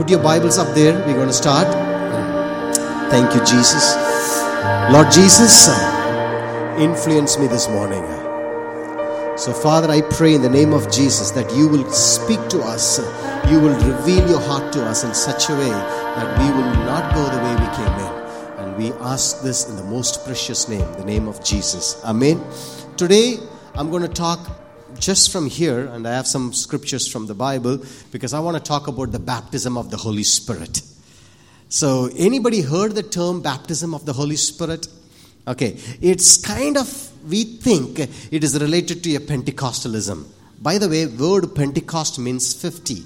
Put your Bibles up there. We're going to start. Thank you, Jesus. Lord Jesus, uh, influence me this morning. So, Father, I pray in the name of Jesus that you will speak to us. You will reveal your heart to us in such a way that we will not go the way we came in. And we ask this in the most precious name, the name of Jesus. Amen. Today, I'm going to talk just from here, and I have some scriptures from the Bible because I want to talk about the baptism of the Holy Spirit. So, anybody heard the term baptism of the Holy Spirit? Okay, it's kind of, we think it is related to a Pentecostalism. By the way, word Pentecost means 50.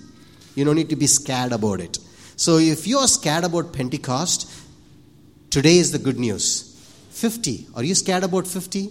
You don't need to be scared about it. So, if you are scared about Pentecost, today is the good news. 50. Are you scared about 50?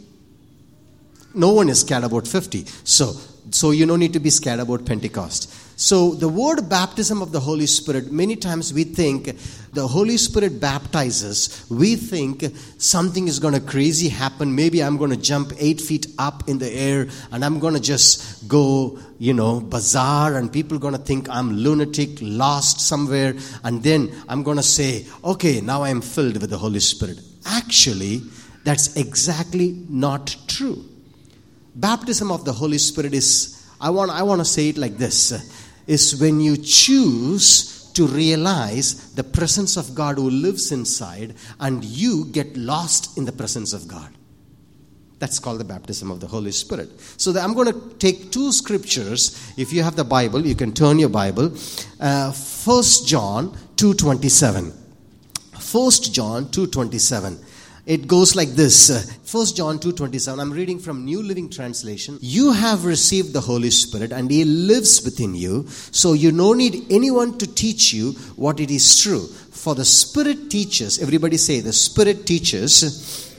No one is scared about 50. So, so you don't need to be scared about Pentecost. So, the word baptism of the Holy Spirit, many times we think the Holy Spirit baptizes. We think something is going to crazy happen. Maybe I'm going to jump eight feet up in the air and I'm going to just go, you know, bizarre and people are going to think I'm lunatic, lost somewhere. And then I'm going to say, okay, now I'm filled with the Holy Spirit. Actually, that's exactly not true baptism of the holy spirit is i want i want to say it like this is when you choose to realize the presence of god who lives inside and you get lost in the presence of god. That's called the baptism of the holy spirit. So i'm going to take two scriptures. If you have the bible you can turn your bible. Uh, 1 john 227 1 john 227 it goes like this. Uh, 1 John 2:27. I'm reading from New Living Translation. You have received the Holy Spirit and he lives within you, so you no need anyone to teach you what it is true. For the Spirit teaches, everybody say the Spirit teaches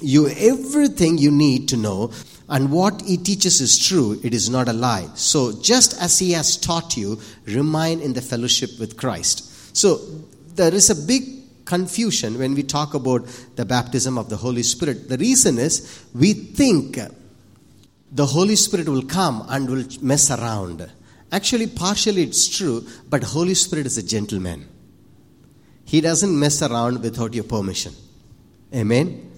you everything you need to know and what he teaches is true, it is not a lie. So, just as he has taught you, remain in the fellowship with Christ. So, there is a big confusion when we talk about the baptism of the Holy Spirit. The reason is we think the Holy Spirit will come and will mess around. Actually, partially it's true, but Holy Spirit is a gentleman. He doesn't mess around without your permission. Amen.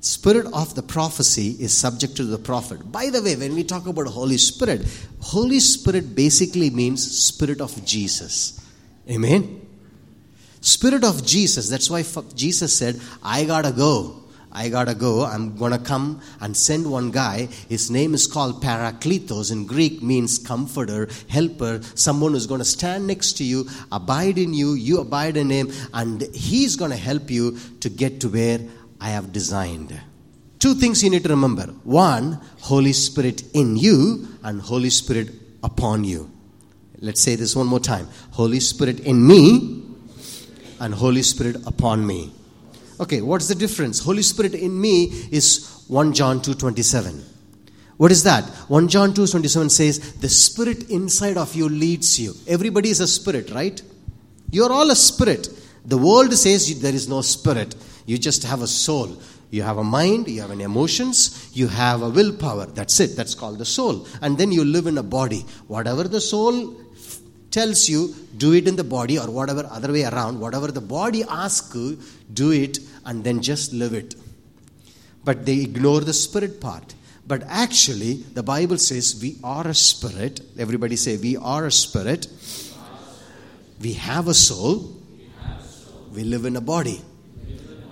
Spirit of the prophecy is subject to the prophet. By the way, when we talk about Holy Spirit, Holy Spirit basically means Spirit of Jesus. Amen. Spirit of Jesus. That's why Jesus said, I gotta go. I gotta go. I'm gonna come and send one guy. His name is called Parakletos. In Greek means comforter, helper, someone who's gonna stand next to you, abide in you, you abide in him, and he's gonna help you to get to where I have designed. Two things you need to remember. One, Holy Spirit in you, and Holy Spirit upon you. Let's say this one more time. Holy Spirit in me, and Holy Spirit upon me. Okay, what's the difference? Holy Spirit in me is 1 John 2:27. What is that? 1 John 2:27 says, "The spirit inside of you leads you." Everybody is a spirit, right? You're all a spirit. The world says there is no spirit. You just have a soul. You have a mind, you have an emotions, you have a willpower. That's it. That's called the soul. And then you live in a body. Whatever the soul tells you, do it in the body or whatever, other way around, whatever the body asks you, do it and then just live it. But they ignore the spirit part. But actually, the Bible says we are a spirit. Everybody say, we are a spirit. We have a soul. We live in a body.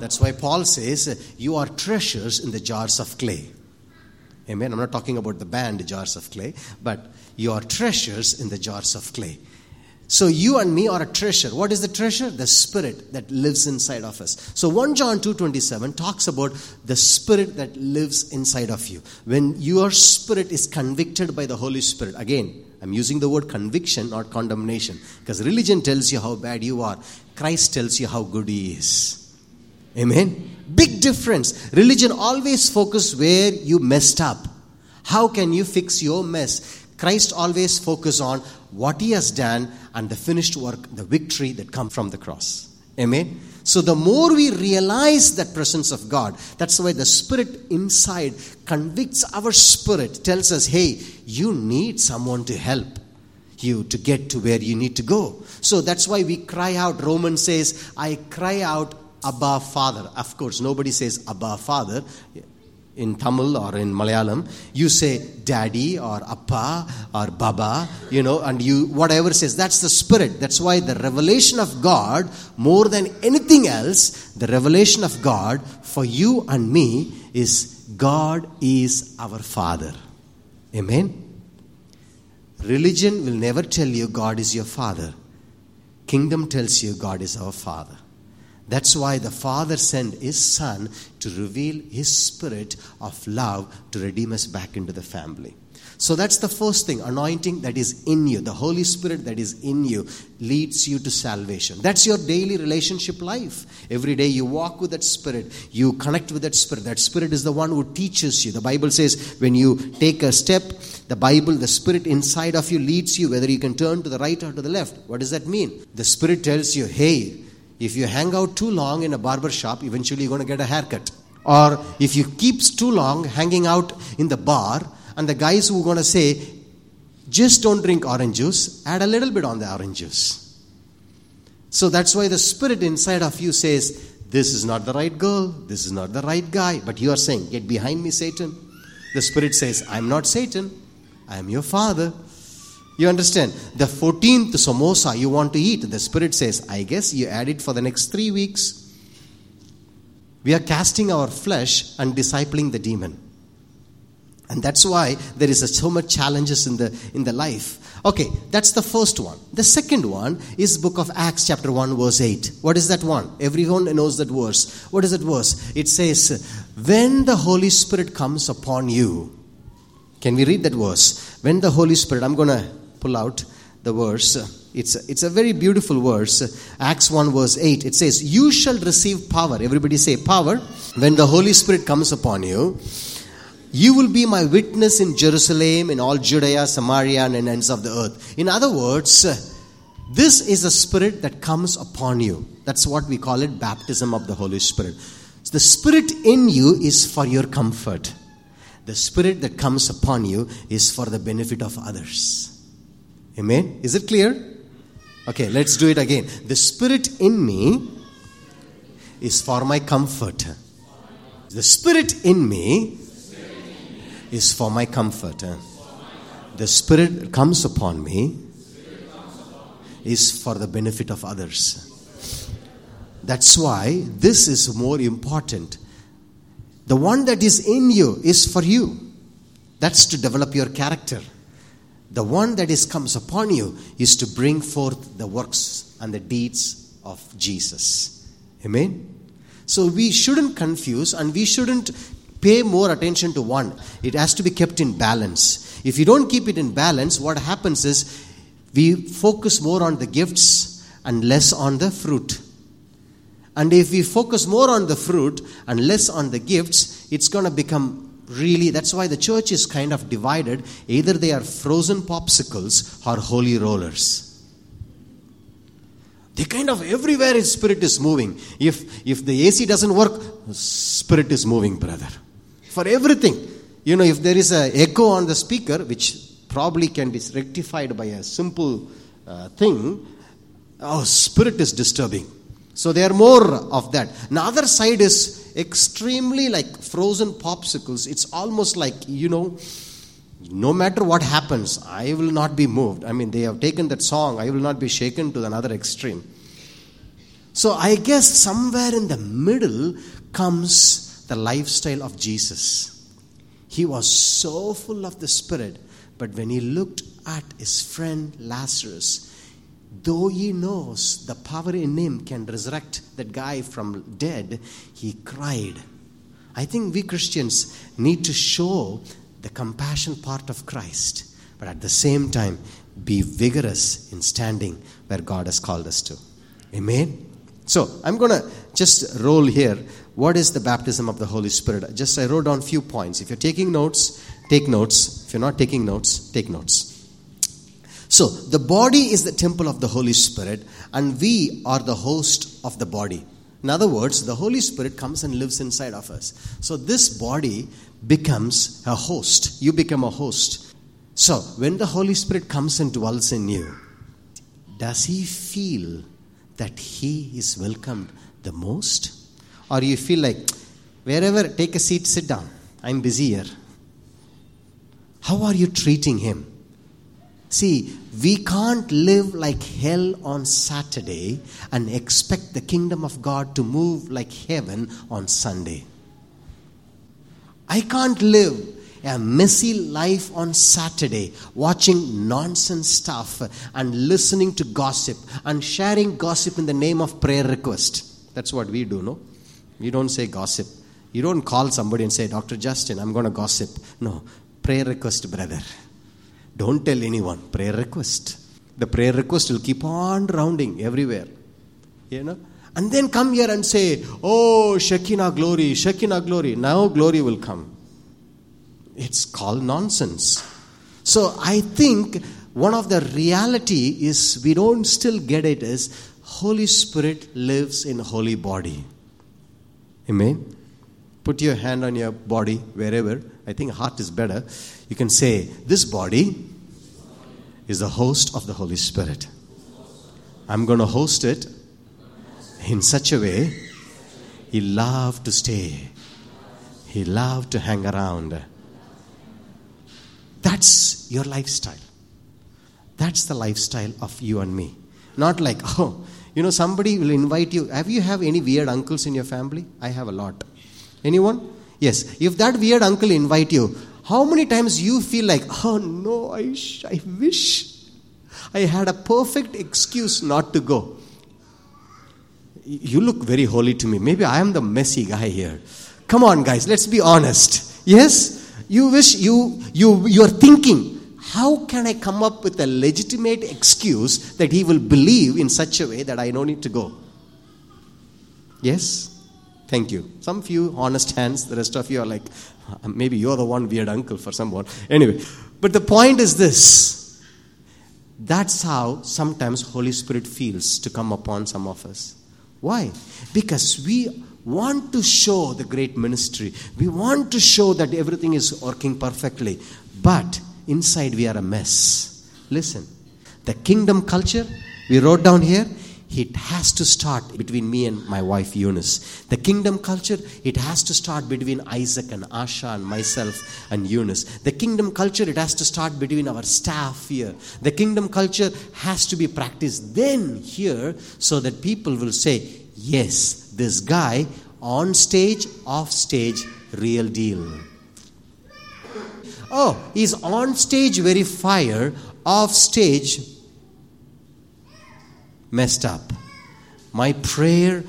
That's why Paul says, you are treasures in the jars of clay. Amen. I'm not talking about the band, jars of clay, but you are treasures in the jars of clay. So you and me are a treasure. What is the treasure? The spirit that lives inside of us. So 1 John 2:27 talks about the spirit that lives inside of you. When your spirit is convicted by the Holy Spirit. Again, I'm using the word conviction, not condemnation, because religion tells you how bad you are. Christ tells you how good he is. Amen. Big difference. Religion always focus where you messed up. How can you fix your mess? Christ always focus on what he has done and the finished work, the victory that come from the cross. Amen. So the more we realize that presence of God, that's why the spirit inside convicts our spirit, tells us, hey, you need someone to help. you to get to where you need to go. So that's why we cry out. Romans says, I cry out, Abba Father. Of course, nobody says Abba Father in Tamil or in Malayalam, you say daddy or appa or baba, you know, and you whatever says, that's the spirit. That's why the revelation of God, more than anything else, the revelation of God for you and me is God is our Father. Amen. Religion will never tell you God is your Father. Kingdom tells you God is our Father. That's why the Father sent His Son to reveal His Spirit of love to redeem us back into the family. So that's the first thing anointing that is in you. The Holy Spirit that is in you leads you to salvation. That's your daily relationship life. Every day you walk with that Spirit, you connect with that Spirit. That Spirit is the one who teaches you. The Bible says when you take a step, the Bible, the Spirit inside of you leads you whether you can turn to the right or to the left. What does that mean? The Spirit tells you, hey, if you hang out too long in a barber shop, eventually you're going to get a haircut. Or if you keep too long hanging out in the bar, and the guys who are going to say, just don't drink orange juice, add a little bit on the orange juice. So that's why the spirit inside of you says, This is not the right girl, this is not the right guy. But you are saying, Get behind me, Satan. The spirit says, I'm not Satan, I am your father. You understand? The 14th samosa you want to eat, the Spirit says, I guess you add it for the next three weeks. We are casting our flesh and discipling the demon. And that's why there is so much challenges in the in the life. Okay, that's the first one. The second one is book of Acts chapter 1 verse 8. What is that one? Everyone knows that verse. What is that verse? It says, "When the Holy Spirit comes upon you." Can we read that verse? When the Holy Spirit, I'm going to pull out the verse. It's a, it's a very beautiful verse. Acts 1 verse 8. It says, You shall receive power. Everybody say power. When the Holy Spirit comes upon you, you will be my witness in Jerusalem, in all Judea, Samaria, and ends of the earth. In other words, this is a spirit that comes upon you. That's what we call it baptism of the Holy Spirit. The spirit in you is for your comfort. The spirit that comes upon you is for the benefit of others. Amen. Is it clear? Okay, let's do it again. The Spirit in me is for my comfort. The Spirit in me is for my comfort. The Spirit comes upon me is for the benefit of others. That's why this is more important. The one that is in you is for you. That's to develop your character. The one that is comes upon you is to bring forth the works and the deeds of Jesus. Amen. So we shouldn't confuse and we shouldn't pay more attention to one. It has to be kept in balance. If you don't keep it in balance, what happens is we focus more on the gifts and less on the fruit. And if we focus more on the fruit and less on the gifts, it's going to become really, that's why the church is kind of divided. Either they are frozen popsicles or holy rollers. They kind of everywhere his spirit is moving. If if the AC doesn't work, spirit is moving, brother. For everything. You know, if there is a echo on the speaker, which probably can be rectified by a simple uh, thing, oh, spirit is disturbing. So there are more of that. The other side is extremely like frozen popsicles. It's almost like, you know, no matter what happens, I will not be moved. I mean, they have taken that song, I will not be shaken to another extreme. So I guess somewhere in the middle comes the lifestyle of Jesus. He was so full of the Spirit, but when he looked at his friend Lazarus, though he knows the power in him can resurrect that guy from dead, he cried. I think we Christians need to show the compassion part of Christ, but at the same time, be vigorous in standing where God has called us to. Amen. So I'm going to just roll here. What is the baptism of the Holy Spirit? Just I wrote down few points. If you're taking notes, take notes. If you're not taking notes, take notes. So, the body is the temple of the Holy Spirit, and we are the host of the body. In other words, the Holy Spirit comes and lives inside of us. So, this body becomes a host. You become a host. So, when the Holy Spirit comes and dwells in you, does he feel that he is welcomed the most? Or you feel like, wherever, take a seat, sit down. I'm busy here. How are you treating him? See, we can't live like hell on Saturday and expect the kingdom of God to move like heaven on Sunday. I can't live a messy life on Saturday, watching nonsense stuff and listening to gossip and sharing gossip in the name of prayer request. That's what we do, no? We don't say gossip. You don't call somebody and say, Dr. Justin, I'm going to gossip. No, prayer request, brother. Don't tell anyone. Prayer request. The prayer request will keep on rounding everywhere. You know? And then come here and say, Oh, Shekinah glory, Shekinah glory. Now glory will come. It's called nonsense. So I think one of the reality is we don't still get it is Holy Spirit lives in holy body. Amen. Put your hand on your body wherever. I think heart is better. You can say, This body is the host of the Holy Spirit. I'm going to host it in such a way he loved to stay. He loved to hang around. That's your lifestyle. That's the lifestyle of you and me. Not like, oh, you know, somebody will invite you. Have you have any weird uncles in your family? I have a lot. Anyone? Yes. If that weird uncle invite you, how many times you feel like, oh no, I, sh- I wish I had a perfect excuse not to go. You look very holy to me. Maybe I am the messy guy here. Come on, guys, let's be honest. Yes? You wish you you you're thinking, how can I come up with a legitimate excuse that he will believe in such a way that I don't need to go? Yes? Thank you. Some few honest hands, the rest of you are like, uh, maybe you're the one weird uncle for someone. Anyway, but the point is this. That's how sometimes Holy Spirit feels to come upon some of us. Why? Because we want to show the great ministry. We want to show that everything is working perfectly. But inside we are a mess. Listen, the kingdom culture we wrote down here, it has to start between me and my wife Eunice. The kingdom culture, it has to start between Isaac and Asha and myself and Eunice. The kingdom culture, it has to start between our staff here. The kingdom culture has to be practiced then here so that people will say, yes, this guy on stage, off stage, real deal. Oh, he's on stage very fire, off stage messed up. My prayer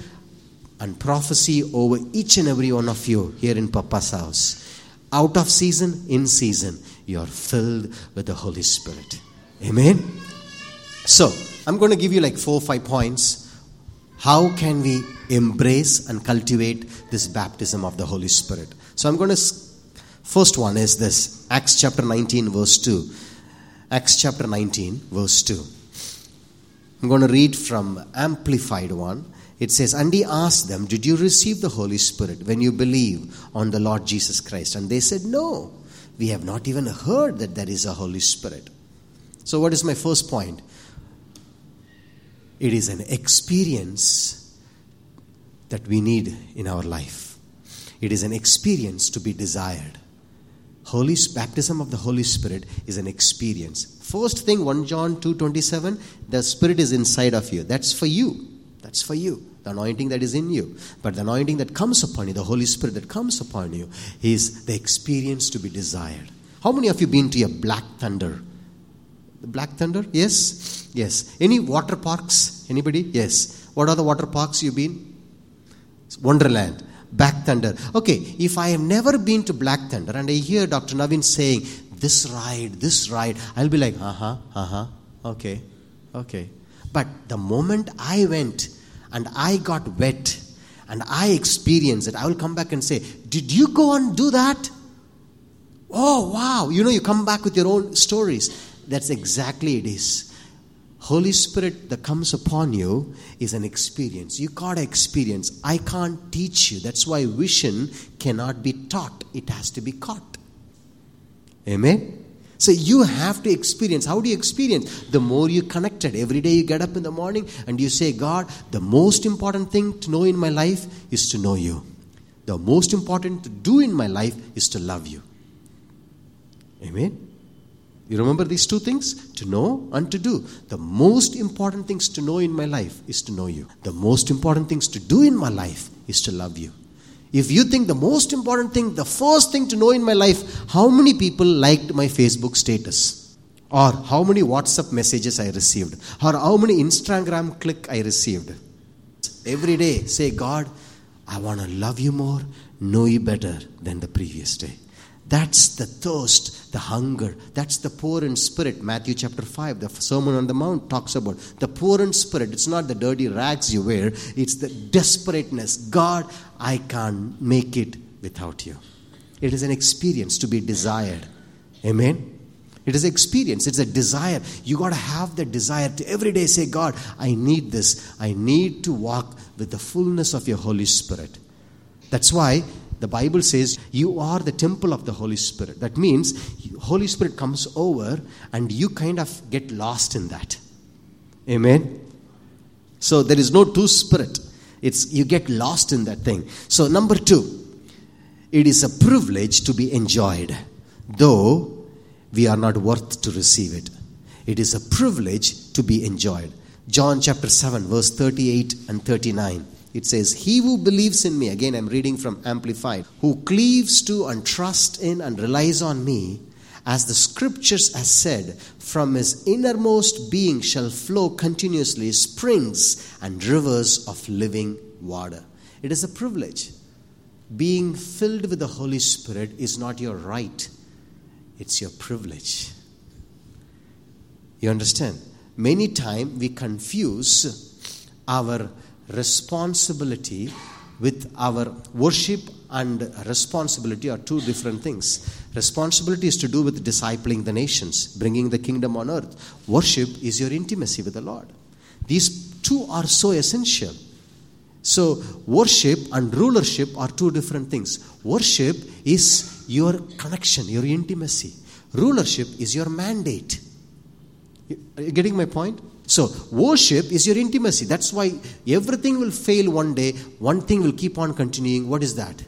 and prophecy over each and every one of you here in Papa's house. Out of season, in season, you're filled with the Holy Spirit. Amen. So, I'm going to give you like four or five points. How can we embrace and cultivate this baptism of the Holy Spirit? So, I'm going to. First one is this Acts chapter 19, verse 2. Acts chapter 19, verse 2. I'm going to read from Amplified one. It says, And he asked them, Did you receive the Holy Spirit when you believe on the Lord Jesus Christ? And they said, No, we have not even heard that there is a Holy Spirit. So, what is my first point? It is an experience that we need in our life. It is an experience to be desired. Holy baptism of the Holy Spirit is an experience. First thing, 1 John 2:27, the Spirit is inside of you. That's for you. That's for you. The anointing that is in you. But the anointing that comes upon you, the Holy Spirit that comes upon you, is the experience to be desired. How many of you been to a black thunder? The Black Thunder? Yes? Yes. Any water parks? Anybody? Yes. What are the water parks you've been? Wonderland. Black Thunder. Okay, if I have never been to Black Thunder and I hear Dr. Navin saying, this ride, this ride, I'll be like, uh huh, uh huh, okay, okay. But the moment I went and I got wet and I experienced it, I will come back and say, Did you go and do that? Oh, wow. You know, you come back with your own stories. That's exactly it is. Holy Spirit that comes upon you is an experience. You got to experience. I can't teach you. That's why vision cannot be taught, it has to be caught. Amen? So you have to experience. How do you experience? The more you connected. Every day you get up in the morning and you say, God, the most important thing to know in my life is to know you. The most important to do in my life is to love you. Amen. You remember these two things? To know and to do. The most important things to know in my life is to know you. The most important things to do in my life is to love you. If you think the most important thing, the first thing to know in my life, how many people liked my Facebook status? Or how many WhatsApp messages I received? Or how many Instagram click I received? Every day say, God, I want to love you more, know you better than the previous day. That's the thirst, the hunger. That's the poor in spirit. Matthew chapter 5, the Sermon on the Mount talks about the poor in spirit. It's not the dirty rags you wear, it's the desperateness. God, I can't make it without you. It is an experience to be desired. Amen. It is an experience. It's a desire. You got to have the desire to every day say, God, I need this. I need to walk with the fullness of your Holy Spirit. That's why the Bible says you are the temple of the Holy Spirit. That means Holy Spirit comes over and you kind of get lost in that. Amen. So there is no two spirit. It's you get lost in that thing. So number 2, it is a privilege to be enjoyed though we are not worth to receive it. It is a privilege to be enjoyed. John chapter 7 verse 38 and 39. It says, He who believes in me, again I'm reading from Amplified, who cleaves to and trusts in and relies on me, as the scriptures has said, from his innermost being shall flow continuously springs and rivers of living water. It is a privilege. Being filled with the Holy Spirit is not your right, it's your privilege. You understand? Many times we confuse our responsibility with our worship and responsibility are two different things. Responsibility is to do with discipling the nations, bringing the kingdom on earth. Worship is your intimacy with the Lord. These two are so essential. So, worship and rulership are two different things. Worship is your connection, your intimacy. Rulership is your mandate. Are you getting my point? So, worship is your intimacy. That's why everything will fail one day, one thing will keep on continuing. What is that?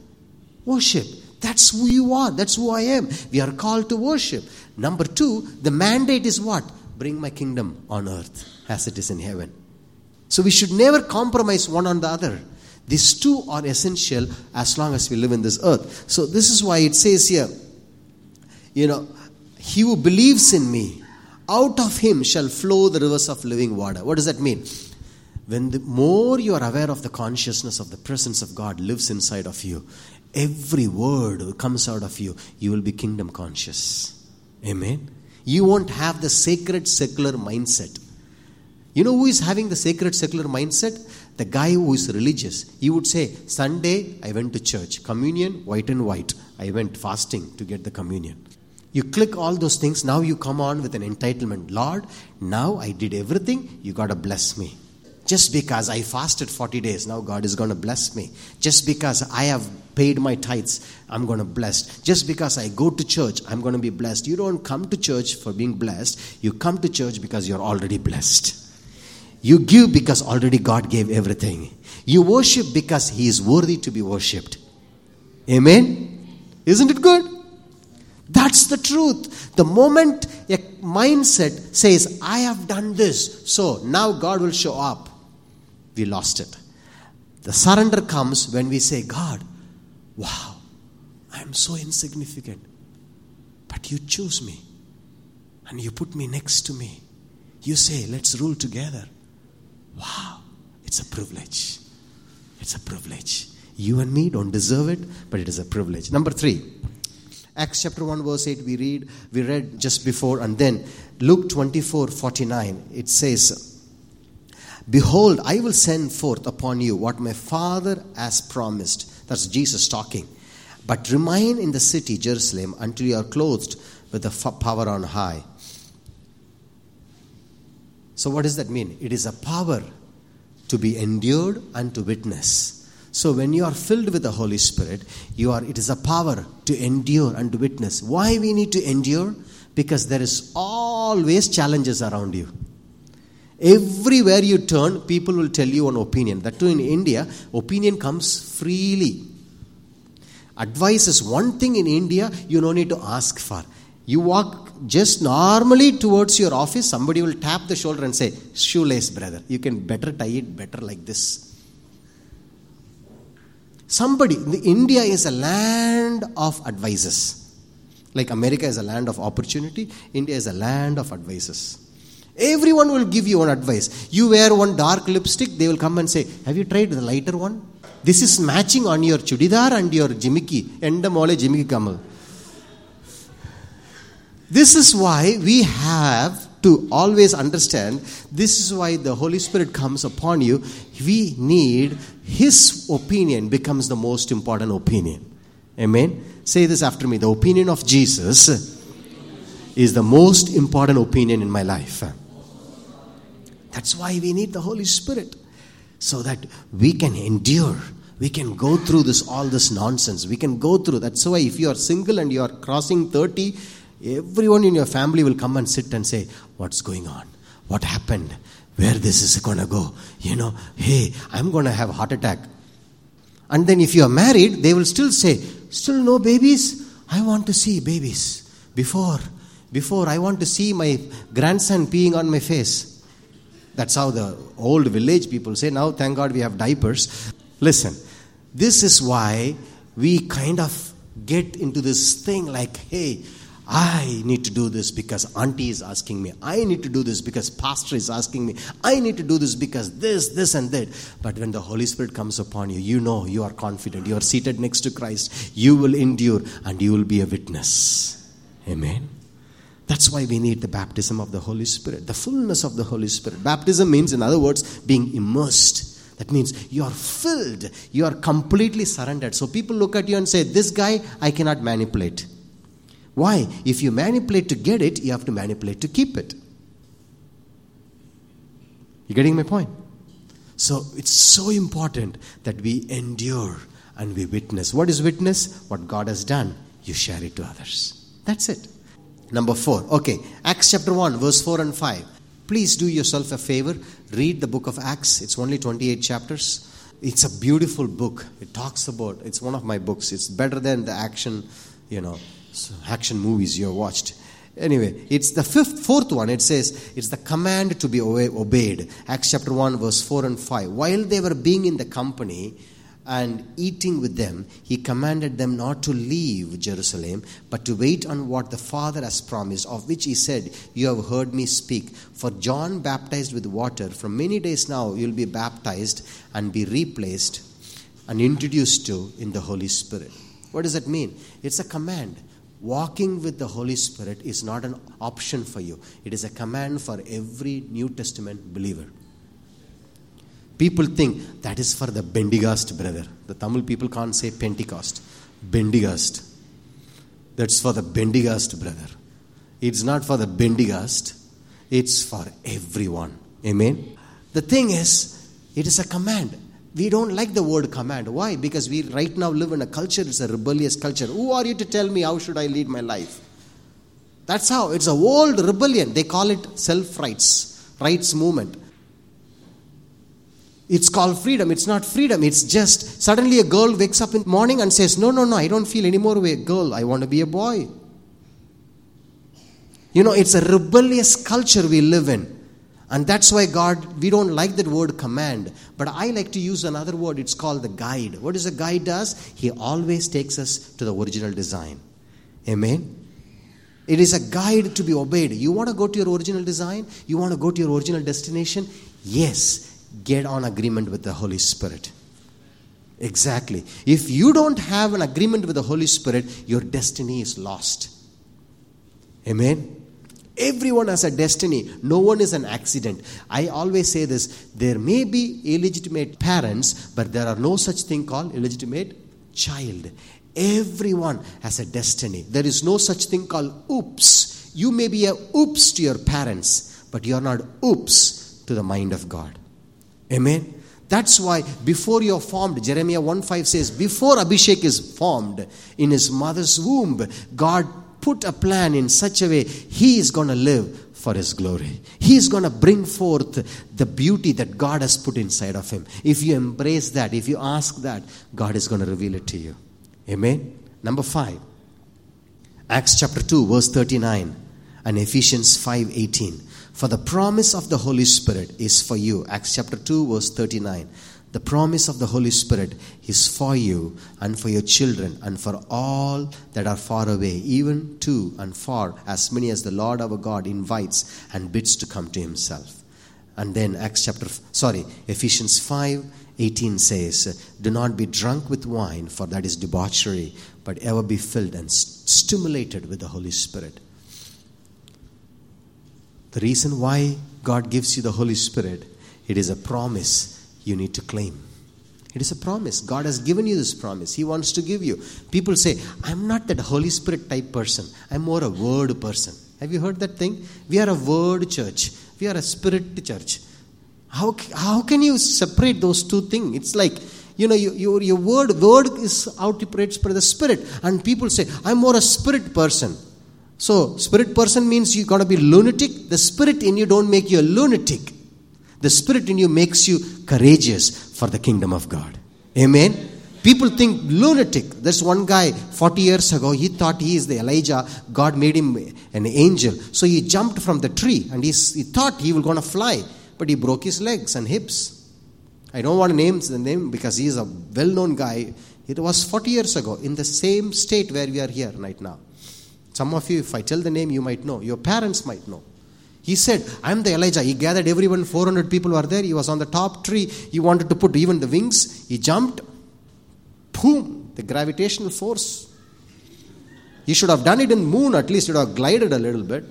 Worship. That's who you are. That's who I am. We are called to worship. Number two, the mandate is what? Bring my kingdom on earth as it is in heaven. So, we should never compromise one on the other. These two are essential as long as we live in this earth. So, this is why it says here, you know, he who believes in me, out of him shall flow the rivers of living water. What does that mean? When the more you are aware of the consciousness of the presence of God lives inside of you, every word comes out of you, you will be kingdom conscious. Amen. You won't have the sacred secular mindset. You know who is having the sacred secular mindset? The guy who is religious. He would say, Sunday I went to church. Communion, white and white. I went fasting to get the communion. You click all those things, now you come on with an entitlement. Lord, now I did everything, you got to bless me. Just because I fasted 40 days, now God is going to bless me. Just because I have paid my tithes, I'm going to bless. Just because I go to church, I'm going to be blessed. You don't come to church for being blessed, you come to church because you're already blessed. You give because already God gave everything. You worship because He is worthy to be worshipped. Amen? Isn't it good? That's the truth. The moment a mindset says, I have done this, so now God will show up, we lost it. The surrender comes when we say, God, wow, I am so insignificant, but you choose me and you put me next to me. You say, let's rule together. Wow, it's a privilege. It's a privilege. You and me don't deserve it, but it is a privilege. Number three, Acts chapter 1, verse 8, we read, we read just before, and then Luke 24, 49, it says, Behold, I will send forth upon you what my Father has promised. That's Jesus talking. But remain in the city, Jerusalem, until you are clothed with the power on high. So, what does that mean? It is a power to be endured and to witness. So when you are filled with the Holy Spirit, you are it is a power to endure and to witness. Why we need to endure? Because there is always challenges around you. Everywhere you turn, people will tell you an opinion. That too in India, opinion comes freely. Advice is one thing in India you don't need to ask for. You walk just normally towards your office, somebody will tap the shoulder and say, Shoelace, brother. You can better tie it better like this. Somebody, India is a land of advices. Like America is a land of opportunity, India is a land of advices. Everyone will give you one advice. You wear one dark lipstick, they will come and say, Have you tried the lighter one? This is matching on your chudidar and your jimiki. Enda mole jimiki kamal. This is why we have to always understand this is why the Holy Spirit comes upon you. We need His opinion becomes the most important opinion. Amen. Say this after me. The opinion of Jesus is the most important opinion in my life. That's why we need the Holy Spirit so that we can endure we can go through this all this nonsense we can go through that's why if you are single and you are crossing 30 everyone in your family will come and sit and say what's going on what happened where this is going to go you know hey i'm going to have a heart attack and then if you are married they will still say still no babies i want to see babies before before i want to see my grandson peeing on my face that's how the old village people say. Now, thank God we have diapers. Listen, this is why we kind of get into this thing like, hey, I need to do this because auntie is asking me. I need to do this because pastor is asking me. I need to do this because this, this, and that. But when the Holy Spirit comes upon you, you know you are confident. You are seated next to Christ. You will endure and you will be a witness. Amen. That's why we need the baptism of the Holy Spirit, the fullness of the Holy Spirit. Baptism means, in other words, being immersed. That means you are filled, you are completely surrendered. So people look at you and say, This guy I cannot manipulate. Why? If you manipulate to get it, you have to manipulate to keep it. You're getting my point? So it's so important that we endure and we witness. What is witness? What God has done, you share it to others. That's it. Number four. Okay, Acts chapter 1, verse 4 and 5. Please do yourself a favor. Read the book of Acts. It's only 28 chapters. It's a beautiful book. It talks about, it's one of my books. It's better than the action, you know, action movies you have watched. Anyway, it's the fifth, fourth one. It says it's the command to be obeyed. Acts chapter 1, verse 4 and 5. While they were being in the company, and eating with them, he commanded them not to leave Jerusalem, but to wait on what the Father has promised, of which he said, You have heard me speak. For John baptized with water. From many days now, you'll be baptized and be replaced and introduced to in the Holy Spirit. What does that mean? It's a command. Walking with the Holy Spirit is not an option for you, it is a command for every New Testament believer. People think that is for the Bendigast brother. The Tamil people can't say Pentecost. Bendigast. That's for the Bendigast brother. It's not for the Bendigast, it's for everyone. Amen. The thing is, it is a command. We don't like the word command. Why? Because we right now live in a culture, it's a rebellious culture. Who are you to tell me how should I lead my life? That's how. It's a old rebellion. They call it self rights, rights movement. It's called freedom. It's not freedom. It's just suddenly a girl wakes up in the morning and says, No, no, no, I don't feel any more a girl. I want to be a boy. You know, it's a rebellious culture we live in. And that's why God, we don't like that word command. But I like to use another word. It's called the guide. What does a guide does? He always takes us to the original design. Amen. It is a guide to be obeyed. You want to go to your original design? You want to go to your original destination? Yes get on agreement with the Holy Spirit. Exactly. If you don't have an agreement with the Holy Spirit, your destiny is lost. Amen. Everyone has a destiny. No one is an accident. I always say this there may be illegitimate parents, but there are no such thing called illegitimate child. Everyone has a destiny. There is no such thing called oops. You may be a oops to your parents, but you are not oops to the mind of God. Amen. That's why before you're formed, Jeremiah 1 5 says, before Abhishek is formed in his mother's womb, God put a plan in such a way he is going to live for his glory. He is going to bring forth the beauty that God has put inside of him. If you embrace that, if you ask that, God is going to reveal it to you. Amen. Number 5. Acts chapter 2 verse 39 and Ephesians 5:18. For the promise of the Holy Spirit is for you. Acts chapter 2 verse 39. The promise of the Holy Spirit is for you and for your children and for all that are far away, even to and far, as many as the Lord our God invites and bids to come to himself. And then Acts chapter, sorry, Ephesians 5 18 says, Do not be drunk with wine, for that is debauchery, but ever be filled and stimulated with the Holy Spirit. The reason why God gives you the Holy Spirit, it is a promise you need to claim. It is a promise. God has given you this promise. He wants to give you. People say, I'm not that Holy Spirit type person. I'm more a word person. Have you heard that thing? We are a word church. We are a spirit church. How, how can you separate those two things? It's like, you know, your, your, your word, word is outoperates by the spirit. And people say, I'm more a spirit person. So, spirit person means you got to be lunatic. The spirit in you don't make you a lunatic. The Spirit in you makes you courageous for the kingdom of God. Amen. People think lunatic. There's one guy 40 years ago, he thought he is the Elijah. God made him an angel. So he jumped from the tree and he thought he was going to fly, but he broke his legs and hips. I don't want to name the name because he is a well known guy. It was 40 years ago in the same state where we are here right now. Some of you, if I tell the name, you might know. Your parents might know. He said, I'm the Elijah. He gathered everyone, 400 people were there. He was on the top tree. He wanted to put even the wings. He jumped. Boom! The gravitational force. He should have done it in moon, at least it would have glided a little bit.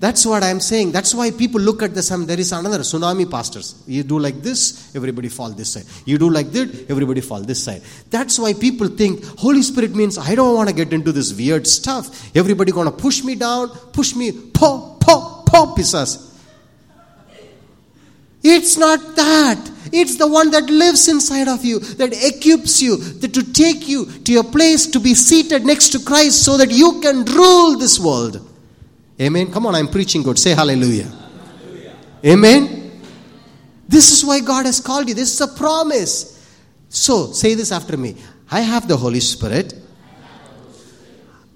That's what I'm saying. That's why people look at this. Um, there is another tsunami pastors. You do like this, everybody fall this side. You do like that, everybody fall this side. That's why people think Holy Spirit means I don't want to get into this weird stuff. Everybody gonna push me down, push me, pop, pop, pop, pisas. It's not that. It's the one that lives inside of you, that equips you, that to take you to your place to be seated next to Christ so that you can rule this world. Amen. Come on, I'm preaching good. Say hallelujah. hallelujah. Amen. This is why God has called you. This is a promise. So, say this after me I have the Holy Spirit.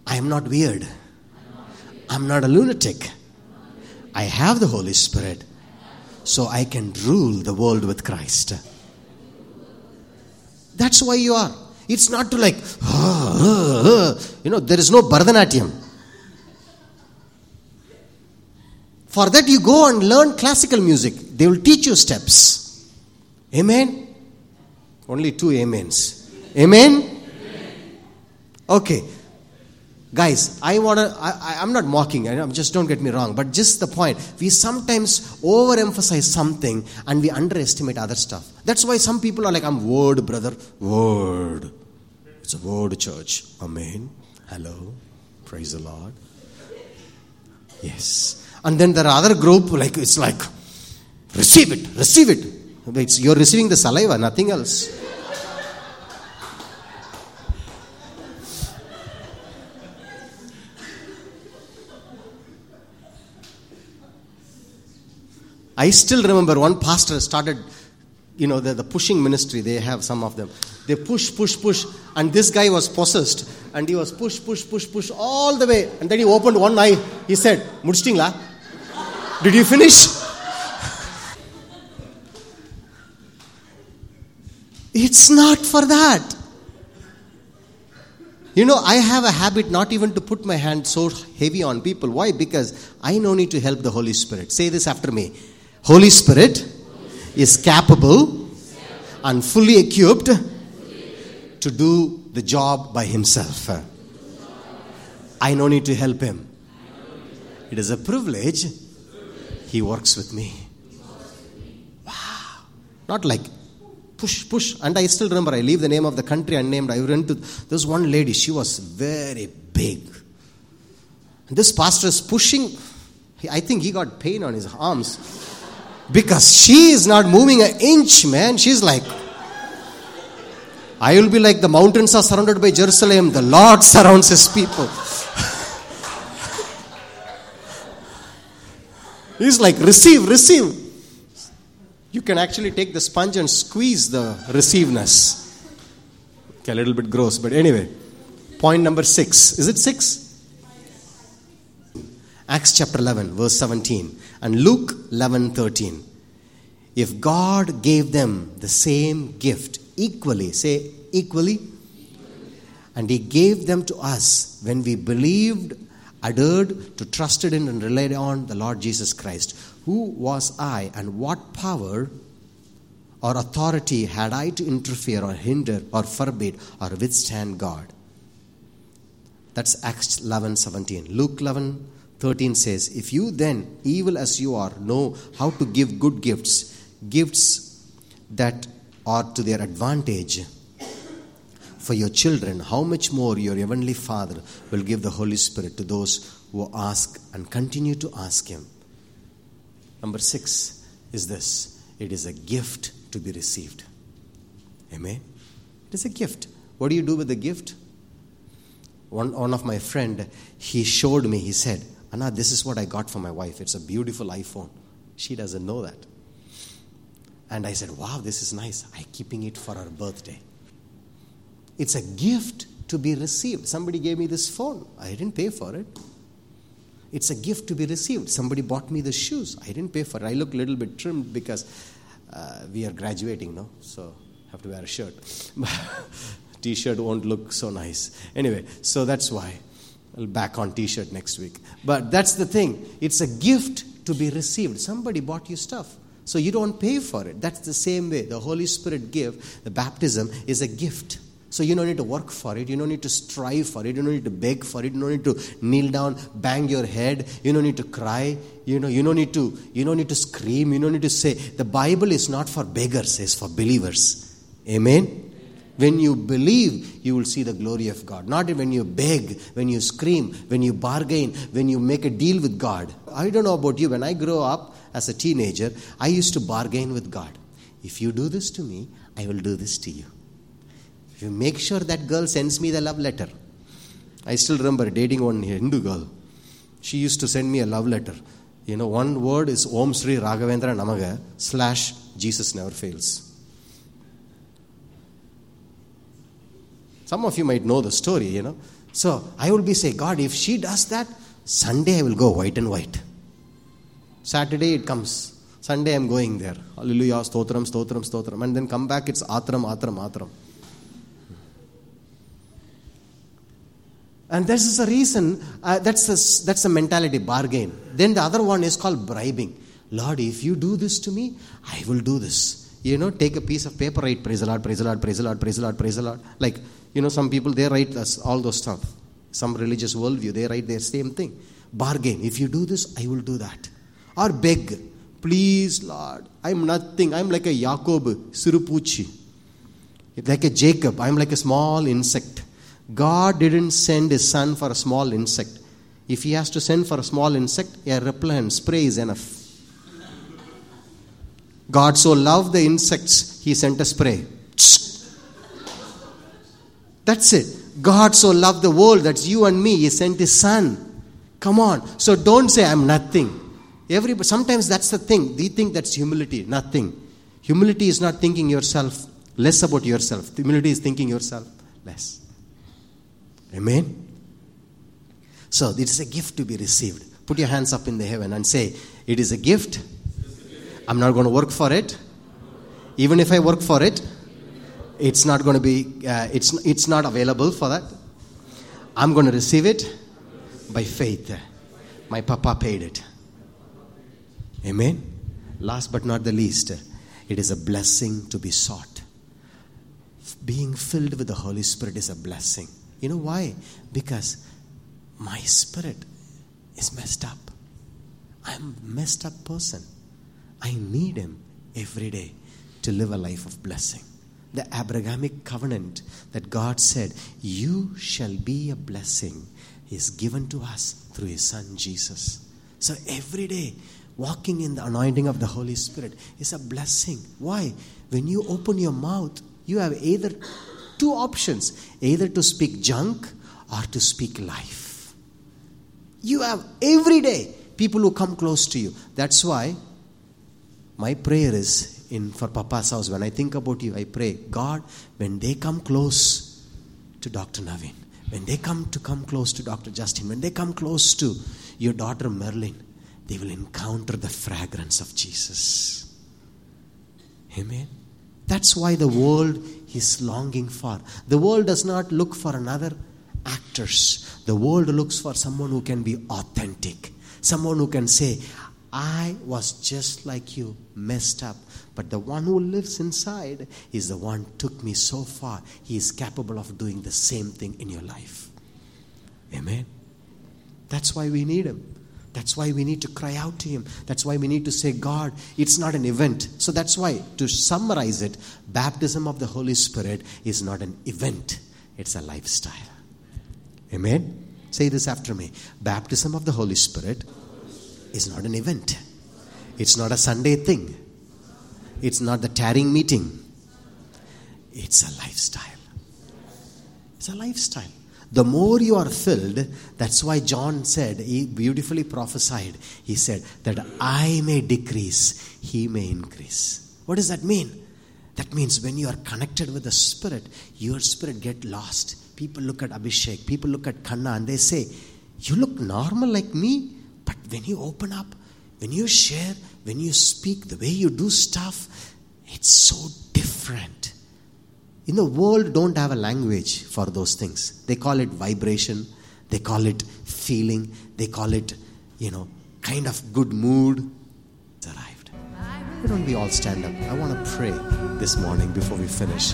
I am not weird. I'm not a lunatic. I have the Holy Spirit. So I can rule the world with Christ. That's why you are. It's not to like, you know, there is no Bharatanatyam. For that, you go and learn classical music. They will teach you steps. Amen? Only two amens. Amen? Okay. Guys, I want to, I, am not mocking, I, just don't get me wrong, but just the point. We sometimes overemphasize something and we underestimate other stuff. That's why some people are like, I'm word, brother. Word. It's a word church. Amen. Hello. Praise the Lord. Yes. And then there are other group, like it's like, receive it, receive it. It's, you're receiving the saliva, nothing else. I still remember one pastor started, you know, the, the pushing ministry, they have some of them. They push, push, push, and this guy was possessed, and he was push, push, push, push all the way, and then he opened one eye. He said, Mudstingla, did you finish? It's not for that. You know, I have a habit not even to put my hand so heavy on people. Why? Because I no need to help the Holy Spirit. Say this after me Holy Spirit is capable and fully equipped to do the job by himself. I no need to help him. It is a privilege he works with me. Wow. Not like push, push. And I still remember, I leave the name of the country unnamed. I went to this one lady, she was very big. And this pastor is pushing, I think he got pain on his arms because she is not moving an inch, man. She's like, I will be like the mountains are surrounded by Jerusalem, the Lord surrounds his people. He's like, receive, receive. You can actually take the sponge and squeeze the receiveness. Okay, a little bit gross, but anyway. Point number six. Is it six? Acts chapter 11, verse 17, and Luke 11, 13. If God gave them the same gift equally, say equally, and He gave them to us when we believed, adhered to, trusted in, and relied on the Lord Jesus Christ. Who was I, and what power or authority had I to interfere or hinder or forbid or withstand God? That's Acts 11 17. Luke 11 13 says, If you then, evil as you are, know how to give good gifts, gifts that are to their advantage for your children, how much more your heavenly Father will give the Holy Spirit to those who ask and continue to ask Him. Number six is this it is a gift to be received. Amen. It is a gift. What do you do with the gift? One, one of my friend, he showed me, he said, Anna, this is what I got for my wife. It's a beautiful iPhone. She doesn't know that. And I said, wow, this is nice. I'm keeping it for her birthday. It's a gift to be received. Somebody gave me this phone. I didn't pay for it. It's a gift to be received. Somebody bought me the shoes. I didn't pay for it. I look a little bit trimmed because uh, we are graduating, no? So I have to wear a shirt. t shirt won't look so nice. Anyway, so that's why. I'll back on t shirt next week. But that's the thing. It's a gift to be received. Somebody bought you stuff. So you don't pay for it. That's the same way. The Holy Spirit give, the baptism is a gift. So you don't need to work for it. You don't need to strive for it. You don't need to beg for it. You don't need to kneel down, bang your head. You don't need to cry. You know, you don't need to, you don't need to scream. You don't need to say. The Bible is not for beggars, it's for believers. Amen. When you believe, you will see the glory of God. Not when you beg, when you scream, when you bargain, when you make a deal with God. I don't know about you. When I grew up as a teenager, I used to bargain with God. If you do this to me, I will do this to you. You make sure that girl sends me the love letter. I still remember dating one Hindu girl. She used to send me a love letter. You know, one word is Om Sri Raghavendra Namaga slash Jesus never fails. Some of you might know the story, you know. So I will be saying, God, if she does that, Sunday I will go white and white. Saturday it comes. Sunday I'm going there. Hallelujah, stotram, stotram, stotram. And then come back, it's atram, atram, atram. And this is a reason, uh, that's, a, that's a mentality, bargain. Then the other one is called bribing. Lord, if you do this to me, I will do this. You know, take a piece of paper, write praise the Lord, praise the Lord, praise the Lord, praise the Lord, praise the Lord. Like, you know, some people, they write all those stuff. Some religious worldview, they write their same thing. Bargain. If you do this, I will do that. Or beg. Please, Lord, I'm nothing. I'm like a Jacob, Sirupuchi. Like a Jacob, I'm like a small insect. God didn't send his son for a small insect. If he has to send for a small insect, a repellent spray is enough. God so loved the insects, he sent a spray. That's it. God so loved the world, that's you and me. He sent His Son. Come on. So don't say, I'm nothing. Everybody, sometimes that's the thing. We think that's humility. Nothing. Humility is not thinking yourself less about yourself. Humility is thinking yourself less. Amen. So it is a gift to be received. Put your hands up in the heaven and say, It is a gift. I'm not going to work for it. Even if I work for it, it's not going to be, uh, it's, it's not available for that. I'm going to receive it by faith. My papa paid it. Amen. Last but not the least, it is a blessing to be sought. Being filled with the Holy Spirit is a blessing. You know why? Because my spirit is messed up. I'm a messed up person. I need Him every day to live a life of blessing the Abrahamic covenant that God said, You shall be a blessing, is given to us through His Son Jesus. So every day, walking in the anointing of the Holy Spirit is a blessing. Why? When you open your mouth, you have either two options either to speak junk or to speak life. You have every day people who come close to you. That's why my prayer is in for Papa's house. When I think about you, I pray, God, when they come close to Dr. Naveen, when they come to come close to Dr. Justin, when they come close to your daughter Merlin, they will encounter the fragrance of Jesus. Amen. That's why the world is longing for. The world does not look for another actors. The world looks for someone who can be authentic. Someone who can say, I was just like you, messed up. But the one who lives inside is the one took me so far. He is capable of doing the same thing in your life. Amen. That's why we need him. That's why we need to cry out to Him. That's why we need to say, God, it's not an event. So that's why, to summarize it, baptism of the Holy Spirit is not an event, it's a lifestyle. Amen? Say this after me. Baptism of the Holy Spirit is not an event, it's not a Sunday thing, it's not the tarrying meeting, it's a lifestyle. It's a lifestyle. The more you are filled, that's why John said, he beautifully prophesied. He said, that I may decrease, he may increase. What does that mean? That means when you are connected with the Spirit, your spirit get lost. People look at Abhishek, people look at Kanna, and they say, You look normal like me, but when you open up, when you share, when you speak, the way you do stuff, it's so different in the world don't have a language for those things. They call it vibration. They call it feeling. They call it you know kind of good mood. It's arrived. Why don't we all stand up? I want to pray this morning before we finish